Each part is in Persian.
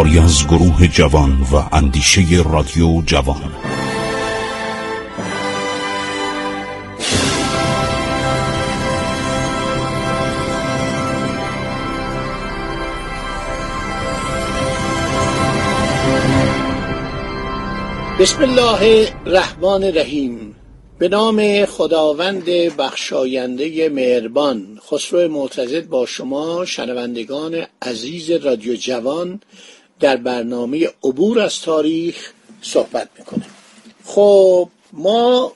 کاری از گروه جوان و اندیشه رادیو جوان. بسم الله الرحمن الرحیم. به نام خداوند بخشاینده مهربان خسرو معتزد با شما شنوندگان عزیز رادیو جوان در برنامه عبور از تاریخ صحبت می‌کنه خب ما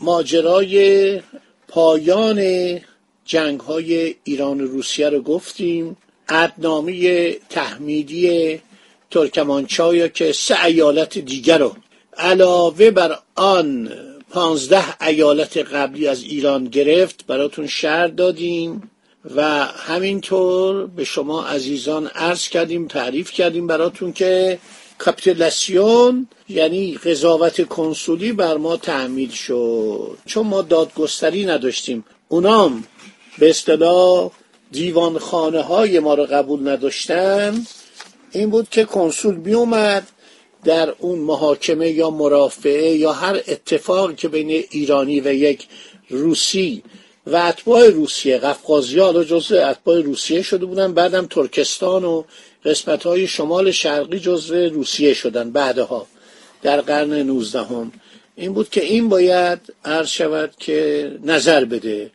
ماجرای پایان جنگ های ایران و روسیه رو گفتیم. عدنامه تحمیدی ترکمانچای که سه ایالت دیگر رو علاوه بر آن پانزده ایالت قبلی از ایران گرفت براتون شهر دادیم. و همینطور به شما عزیزان عرض کردیم تعریف کردیم براتون که کاپیتولاسیون یعنی قضاوت کنسولی بر ما تعمیل شد. چون ما دادگستری نداشتیم. اونام به اصطلاح دیوان های ما رو قبول نداشتن. این بود که کنسول می اومد در اون محاکمه یا مرافعه یا هر اتفاقی که بین ایرانی و یک روسی و اتباع روسیه قفقازی ها جزء اتباع روسیه شده بودن بعدم ترکستان و قسمت های شمال شرقی جزء روسیه شدن بعدها در قرن نوزدهم. این بود که این باید عرض شود که نظر بده.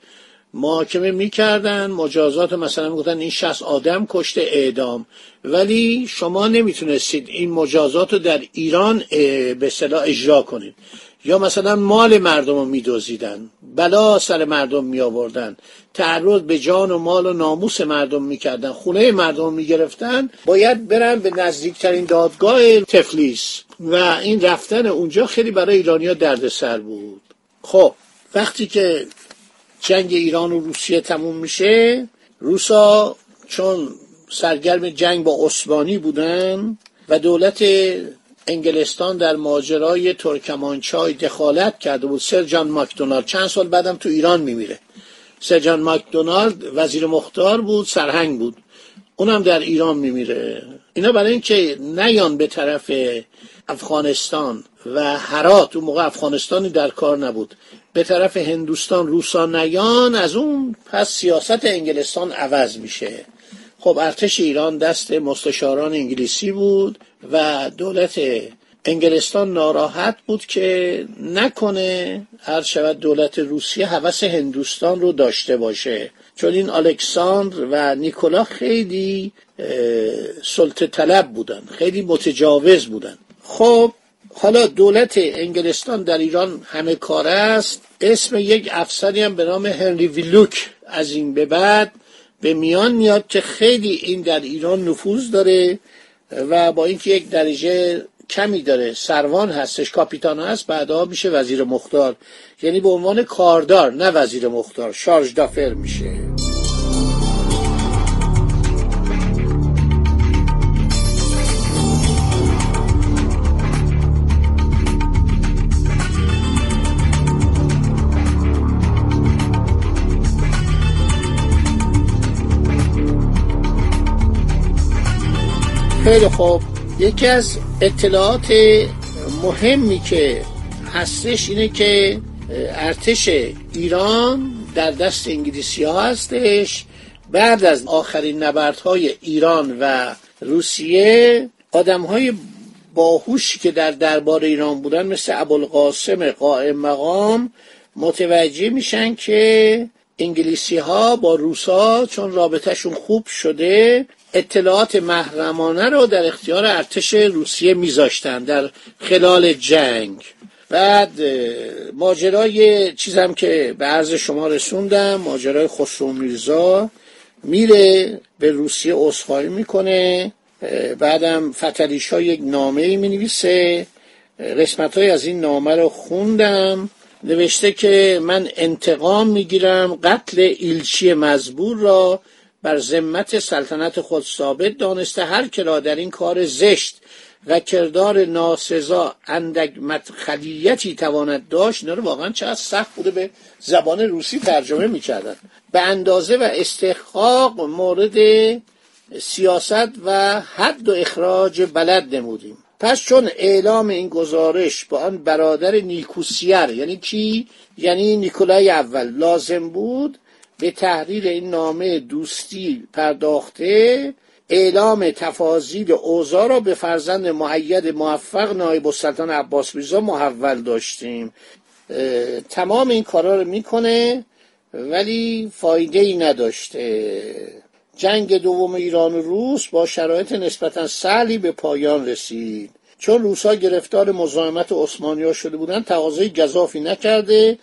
محاکمه می‌کردن مجازات مثلا می‌گفتن این شخص آدم کشته اعدام. ولی شما نمی‌تونستید این مجازات رو در ایران به صلاح اجرا کنید. یا مثلا مال مردم رو میدوزیدن بلا سر مردم می آوردن تعرض به جان و مال و ناموس مردم می‌کردن خونه مردم می‌گرفتن باید برن به نزدیکترین دادگاه تفلیس. و این رفتن اونجا خیلی برای ایرانیا دردسر بود. خب وقتی که جنگ ایران و روسیه تموم میشه روسا چون سرگرم جنگ با عثمانی بودن و دولت انگلستان در ماجرای ترکمانچای دخالت کرده بود. سر جان مکدونالد چند سال بعدم تو ایران میمیره. سر جان مکدونالد وزیر مختار بود سرهنگ بود. اونم در ایران میمیره. اینا برای اینکه نیان به طرف افغانستان و هرات. اون موقع افغانستانی در کار نبود. به طرف هندوستان روسا نیان از اون پس سیاست انگلستان عوض میشه. خب ارتش ایران دست مستشاران انگلیسی بود و دولت انگلستان ناراحت بود که نکنه هر شود دولت روسیه هوس هندوستان رو داشته باشه. چون این الکساندر و نیکولا خیلی سلطه طلب بودن خیلی متجاوز بودن. خب حالا دولت انگلستان در ایران همه کار است. اسم یک افسری هم به نام هنری ویلوک از این به بعد به میان میاد که خیلی این در ایران نفوذ داره و با اینکه یک درجه کمی داره. سروان هستش کاپیتان هست بعدها میشه وزیر مختار. یعنی به عنوان کاردار نه وزیر مختار شارژ دافر میشه. خیلی خوب. یکی از اطلاعات مهمی که هستش اینه که ارتش ایران در دست انگلیسی ها هستش. بعد از آخرین نبردهای ایران و روسیه آدم های باهوشی که در دربار ایران بودن مثل ابوالقاسم قائم مقام متوجه میشن که انگلیسی ها با روسا چون رابطهشون خوب شده اطلاعات محرمانه رو در اختیار ارتش روسیه میذاشتن در خلال جنگ. بعد ماجرای چیزم که به عرض شما رسوندم ماجرای خسرو میرزا میره به روسیه اصخایی می‌کنه بعدم فتلیشا یک نامه ای می نویسه قسمت های از این نامه رو خوندم. نوشته که من انتقام می‌گیرم قتل ایلچی مزبور را بر ذمت سلطنت خود ثابت دانسته هر که در این کار زشت و کردار ناسزا اندک مدخلیتی تواند داشت رو واقعا چقدر سخت بوده به زبان روسی ترجمه می‌کردن. به اندازه و استحقاق مورد سیاست و حد و اخراج بلد نمودیم. پس چون اعلام این گزارش با آن برادر نیکوسیر یعنی کی؟ یعنی نیکولای اول لازم بود به تحریر این نامه دوستی پرداخته اعلام تفاضیل اوضاع را به فرزند معید موفق نایب السلطان عباس میرزا محول داشتیم. تمام این کارا رو می‌کنه ولی فایده ای نداشته. جنگ دوم ایران و روس با شرایط نسبتا سهلی به پایان رسید. چون روسا گرفتار مزاحمت عثمانی شده بودند تقاضای گذافی نکرده.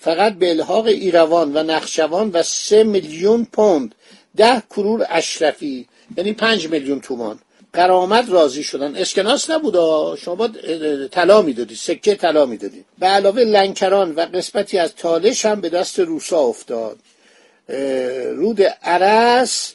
فقط به الحاق ایروان و نخشوان و سه میلیون پوند ده کرور اشرفی یعنی پنج میلیون تومان. قرامت راضی شدن. اسکناس نبود شما باید طلا می‌دادید سکه طلا می‌دادید به علاوه لنکران و قسمتی از تالش هم به دست روسا افتاد. رود عرس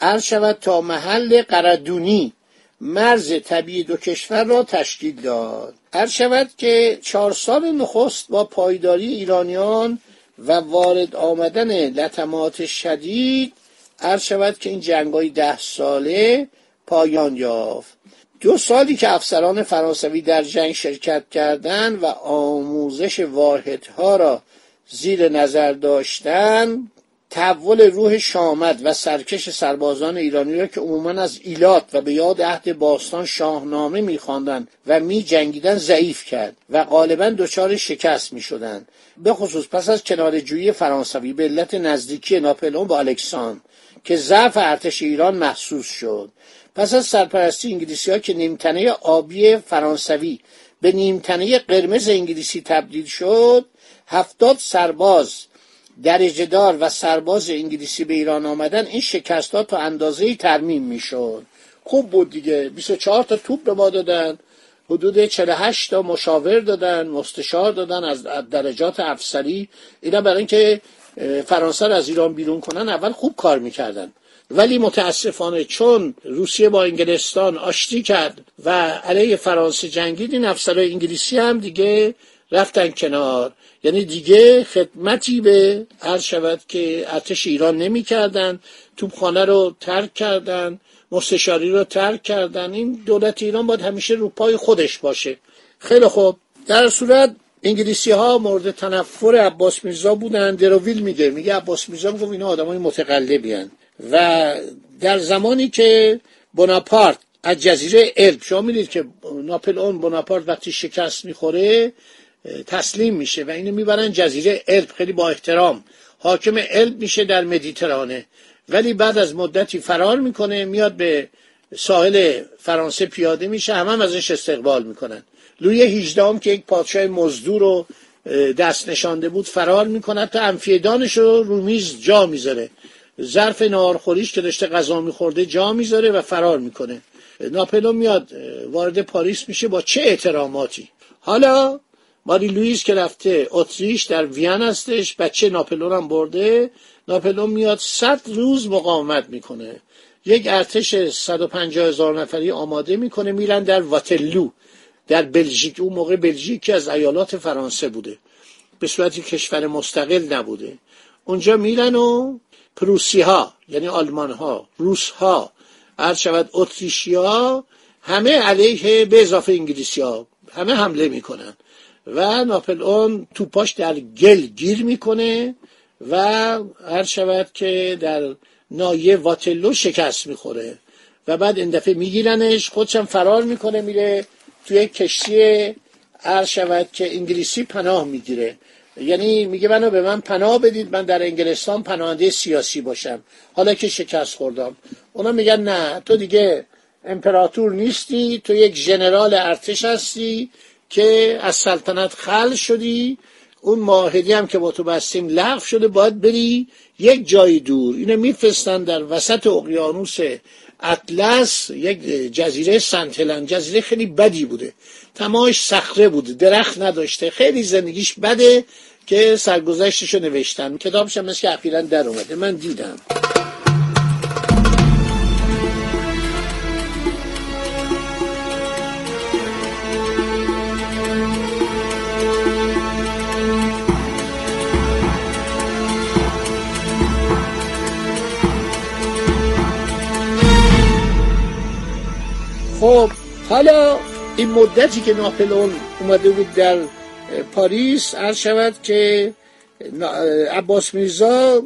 عرض شود تا محل قردونی مرز طبیعی دو کشور را تشکیل داد. هر شود که چهار سال نخست با پایداری ایرانیان و وارد آمدن لطمات شدید عرض شود که این جنگ های ده ساله پایان یافت. دو سالی که افسران فرانسوی در جنگ شرکت کردند و آموزش واحدها را زیر نظر داشتند تحول روح شامد و سرکش سربازان ایرانی را که عموما از ایلات و به یاد عهد باستان شاهنامه میخواندند و می جنگیدن ضعیف کرد و غالبا دچار شکست می شدن. به خصوص پس از کنارجویی فرانسوی به علت نزدیکی ناپلئون با الکساندر که ضعف ارتش ایران محسوس شد پس از سرپرستی انگلیسی ها که نیمتنه آبی فرانسوی به نیمتنه قرمز انگلیسی تبدیل شد هفتاد سرباز درجه دار و سرباز انگلیسی به ایران آمدن این شکست ها تا اندازه ترمیم می‌شد. خوب بود دیگه. 24 تا توپ به ما دادن. حدود 48 تا مشاور دادن مستشار دادن از درجات افسری. اینا برای اینکه فرانسه از ایران بیرون کنن اول خوب کار می‌کردن. ولی متاسفانه چون روسیه با انگلستان آشتی کرد و علیه فرانسه جنگید این افسرهای انگلیسی هم دیگه رفتن کنار. یعنی دیگه خدمتی به عرض شود که ارتش ایران نمی کردن توپخانه رو ترک کردن مستشاری رو ترک کردن. این دولت ایران باید همیشه رو پای خودش باشه. خیلی خوب. در صورت انگلیسی ها مورد تنفر عباس میرزا بودن دروویل میگه. میگه عباس میرزا میگه اینا آدمای متقلبی هن. و در زمانی که بناپارت از جزیره الب شما می‌دید که ناپلئون بناپارت وقتی شکست می‌خوره تسلیم میشه و اینو می‌برن جزیره الب خیلی با احترام. حاکم الب میشه در مدیترانه. ولی بعد از مدتی فرار می‌کنه میاد به ساحل فرانسه پیاده میشه همه هم ازش استقبال می‌کنن. لوی 18 که یک پادشاه مزدور رو دست نشانده بود فرار می‌کنه تا انفیدانش رو رو میز جا می‌ذاره. ظرف نارخوریش که داشته غذا میخورده جا می‌ذاره و فرار می‌کنه. ناپلو میاد وارد پاریس میشه با چه احتراماتی؟ حالا ماری لوئیس که رفته اتریش در وین هستش بچه ناپلون هم برده. ناپلون میاد صد روز مقاومت می‌کنه. یک ارتش 150 هزار نفری آماده می‌کنه میرن در واتلو در بلژیک. اون موقع بلژیک از ایالات فرانسه بوده. به صورتی کشور مستقل نبوده. اونجا میرن و پروسی ها یعنی آلمان ها روس ها شود اتریشیا همه علیه به اضافه انگلیسی ها همه حمله می‌کنن. و ناپلئون توپاش در گل گیر می‌کنه و هر شود که در نایه واتلو شکست می‌خوره و بعد این دفعه میگیرنش خودشم فرار می‌کنه میره توی کشتی هر شود که انگلیسی پناه می‌گیره. یعنی میگه منو به من پناه بدید من در انگلستان پناهنده سیاسی باشم. حالا که شکست خوردم. اونا میگن نه تو دیگه امپراتور نیستی تو یک ژنرال ارتش هستی. که از سلطنت خل شدی اون معاهدی هم که با تو بستیم لغو شده باید بری یک جای دور. اینو میفرستن در وسط اقیانوس اطلس یک جزیره سنتلن. جزیره خیلی بدی بوده. تماش صخره بوده درخت نداشته. خیلی زندگیش بده که سرگذشتش رو نوشتن. کتابش هم مثل اخیرا در اومده. من دیدم. خب حالا این مدتی که ناپلون اومده بود در پاریس عرض شود که عباس میرزا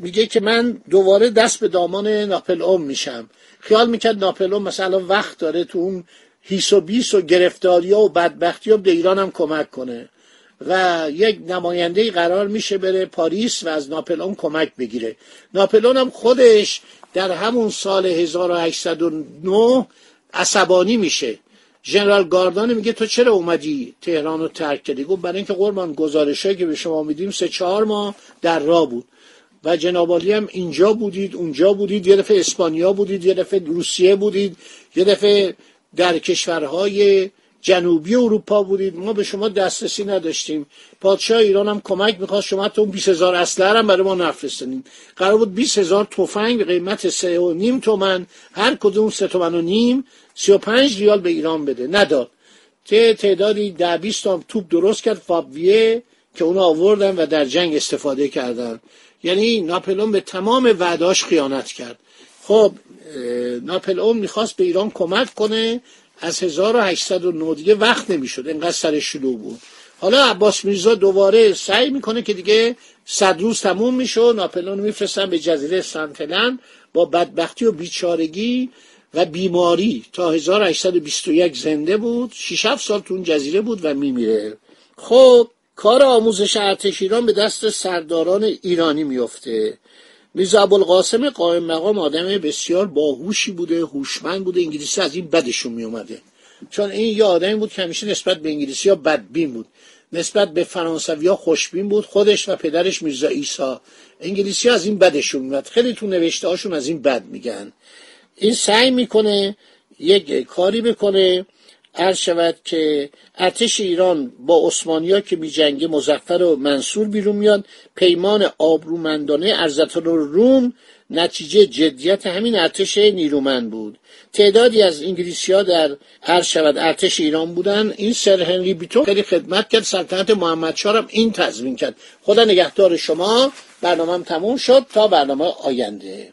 میگه که من دوباره دست به دامان ناپلئون میشم. خیال می‌کرد ناپلئون مثلا وقت داره تو اون هیس و بیس و گرفتاری و بدبختی و به ایران هم کمک کنه. و یک نماینده قرار میشه بره پاریس و از ناپلئون کمک بگیره. ناپلئون هم خودش در همون سال 1809 عصبانی میشه. ژنرال گاردان میگه تو چرا اومدی تهران رو ترک کردی؟ گفت برای اینکه قربان گزارشایی که به شما میدیم سه چهار ماه در راه بود. و جنابالی هم اینجا بودید اونجا بودید یه دفعه اسپانیا بودید یه دفعه روسیه بودید یه دفعه در کشورهای جنوبی اروپا بودید ما به شما دسترسی نداشتیم. پادشاه ایران هم کمک می‌خواست شما تو اون 20 هزار اسلحه هم برای ما نفرستنید. قرار بود 20 هزار تفنگ به قیمت سه و نیم تومن هر کدوم سه تومن و نیم 35 ریال به ایران بده. نداد. ته تعدادی ده 20 تا توپ درست کرد فابویه که اونو آوردن و در جنگ استفاده کردن. یعنی ناپلون به تمام وعداش خیانت کرد. خب ناپلئون می‌خواست به ایران کمک کنه. از 1809 دیگه وقت نمی‌شد. انقدر سر شلو بود. حالا عباس میرزا دوباره سعی می‌کنه که دیگه صد روز تموم میشه ناپلئون میفرستن به جزیره سنتلن با بدبختی و بیچارگی و بیماری. تا 1821 زنده بود. 6 7 سال تو اون جزیره بود و میمیره. خب کار آموزش ارتش ایران به دست سرداران ایرانی میفته میرزا ابوالقاسم قائم مقام آدم بسیار باهوشی بوده هوشمند بوده. انگلیسی از این بدشون میومده چون این یه آدمی بود که همیشه نسبت به انگلیسی ها بدبین بود. نسبت به فرانسوی ها خوشبین بود خودش و پدرش میرزا ایسا انگلیسی از این بدشون میاد خیلی تو نوشته هاشون از این بد میگن. این سعی می‌کنه یک کاری بکنه عرض شود که ارتش ایران با عثمانیا که میجنگه مزفر و منصور بیرون میاد پیمان آبرومندانه ارزت روم نتیجه جدیت همین ارتش نیرومند بود. تعدادی از انگلیسی ها در عرض شود ارتش ایران بودن. این سر هنری بیتون خیلی خدمت کرد. سلطنت محمد هم این تضمین کرد. خدا نگهدار شما. برنامه تموم شد. تا برنامه آینده.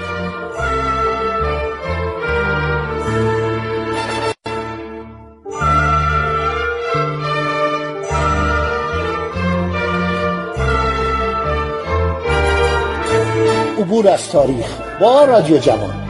عبور از تاریخ با رادیو جوان.